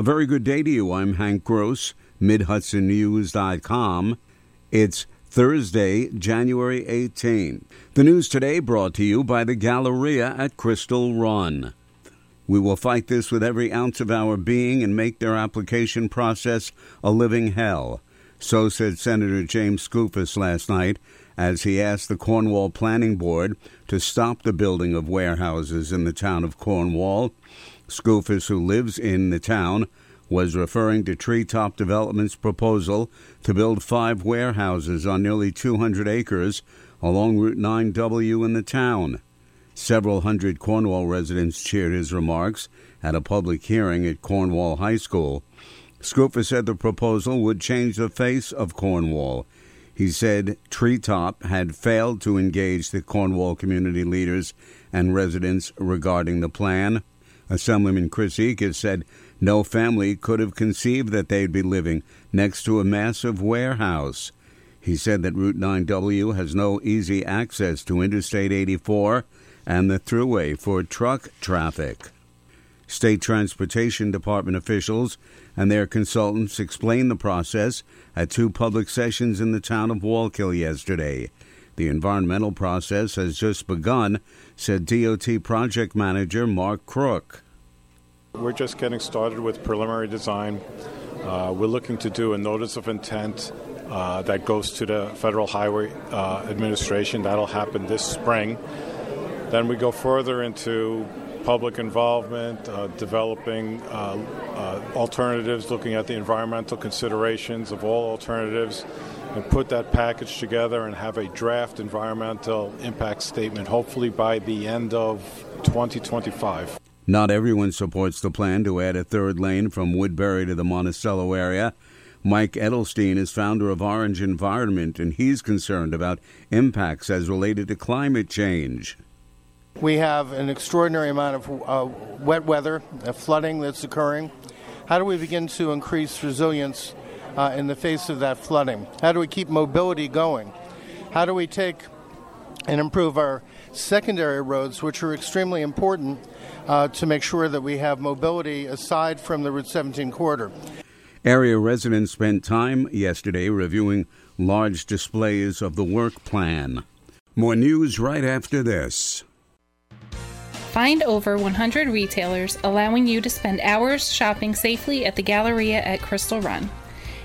A very good day to you. I'm Hank Gross, MidHudsonNews.com. It's Thursday, January 18. The news today brought to you by the Galleria at Crystal Run. We will fight this with every ounce of our being and make their application process a living hell. So said Senator James Skoufis last night as he asked the Cornwall Planning Board to stop the building of warehouses in the town of Cornwall. Skoufis, who lives in the town, was referring to Treetop Development's proposal to build five warehouses on nearly 200 acres along Route 9W in the town. Several hundred Cornwall residents cheered his remarks at a public hearing at Cornwall High School. Skoufis said the proposal would change the face of Cornwall. He said Treetop had failed to engage the Cornwall community leaders and residents regarding the plan. Assemblyman Chris Eachus said no family could have conceived that they'd be living next to a massive warehouse. He said that Route 9W has no easy access to Interstate 84 and the thruway for truck traffic. State Transportation Department officials and their consultants explained the process at two public sessions in the town of Wallkill yesterday. The environmental process has just begun, said DOT project manager Mark Crook. We're just getting started with preliminary design. Uh, we're looking to do a notice of intent uh, that goes to the Federal Highway uh, Administration. That'll happen this spring. Then we go further into public involvement, uh, developing uh, uh, alternatives, looking at the environmental considerations of all alternatives, and put that package together and have a draft environmental impact statement, hopefully by the end of 2025. Not everyone supports the plan to add a third lane from Woodbury to the Monticello area. Mike Edelstein is founder of Orange Environment, and he's concerned about impacts as related to climate change. We have an extraordinary amount of uh, wet weather, uh, flooding that's occurring. How do we begin to increase resilience uh, in the face of that flooding? How do we keep mobility going? How do we take and improve our secondary roads, which are extremely important uh, to make sure that we have mobility aside from the Route 17 corridor? Area residents spent time yesterday reviewing large displays of the work plan. More news right after this. Find over 100 retailers allowing you to spend hours shopping safely at the Galleria at Crystal Run.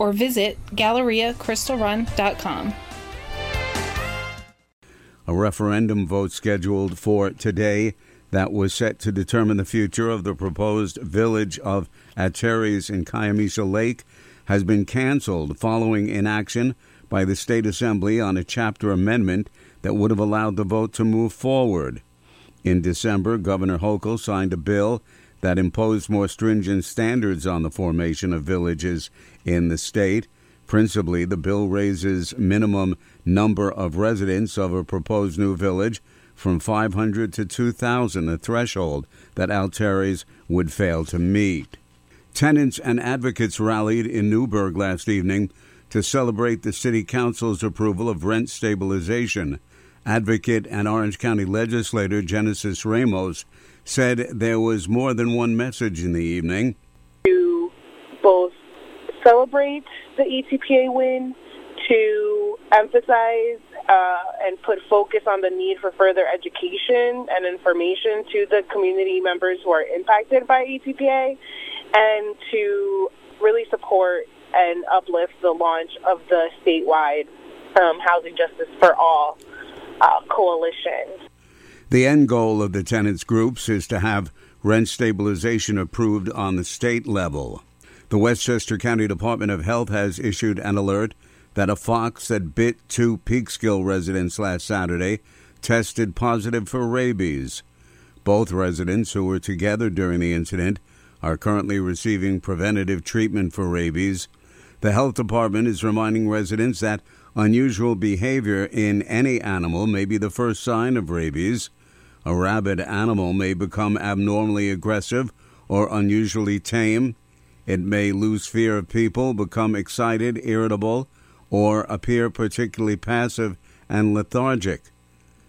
or visit GalleriaCrystalRun.com. A referendum vote scheduled for today that was set to determine the future of the proposed village of Ateres in Kiamesha Lake has been canceled following inaction by the State Assembly on a chapter amendment that would have allowed the vote to move forward. In December, Governor Hochul signed a bill that imposed more stringent standards on the formation of villages in the state. Principally, the bill raises minimum number of residents of a proposed new village from 500 to 2,000, a threshold that Ateres would fail to meet. Tenants and advocates rallied in Newburgh last evening to celebrate the City Council's approval of rent stabilization. Advocate and Orange County legislator Genesis Ramos said there was more than one message in the evening. To both celebrate the ETPA win, to emphasize uh, and put focus on the need for further education and information to the community members who are impacted by ETPA, and to really support and uplift the launch of the statewide um, Housing Justice for All uh, coalition. The end goal of the tenants groups is to have rent stabilization approved on the state level. The Westchester County Department of Health has issued an alert that a fox that bit two Peekskill residents last Saturday tested positive for rabies. Both residents who were together during the incident are currently receiving preventative treatment for rabies. The health department is reminding residents that unusual behavior in any animal may be the first sign of rabies. A rabid animal may become abnormally aggressive or unusually tame. It may lose fear of people, become excited, irritable, or appear particularly passive and lethargic.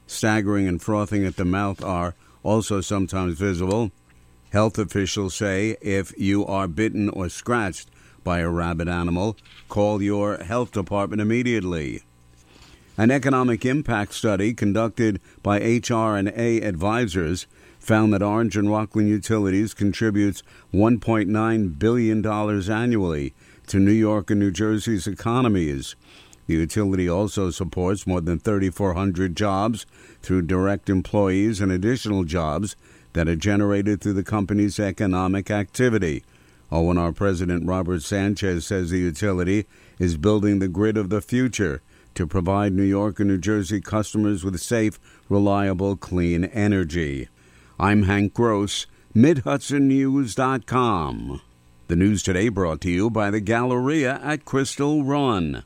Staggering and frothing at the mouth are also sometimes visible. Health officials say if you are bitten or scratched by a rabid animal, call your health department immediately. An economic impact study conducted by HR&A advisors found that Orange and Rockland Utilities contributes $1.9 billion annually to New York and New Jersey's economies. The utility also supports more than 3,400 jobs through direct employees and additional jobs that are generated through the company's economic activity. O&R President Robert Sanchez says the utility is building the grid of the future to provide New York and New Jersey customers with safe, reliable, clean energy. I'm Hank Gross, MidHudsonNews.com. The news today brought to you by the Galleria at Crystal Run.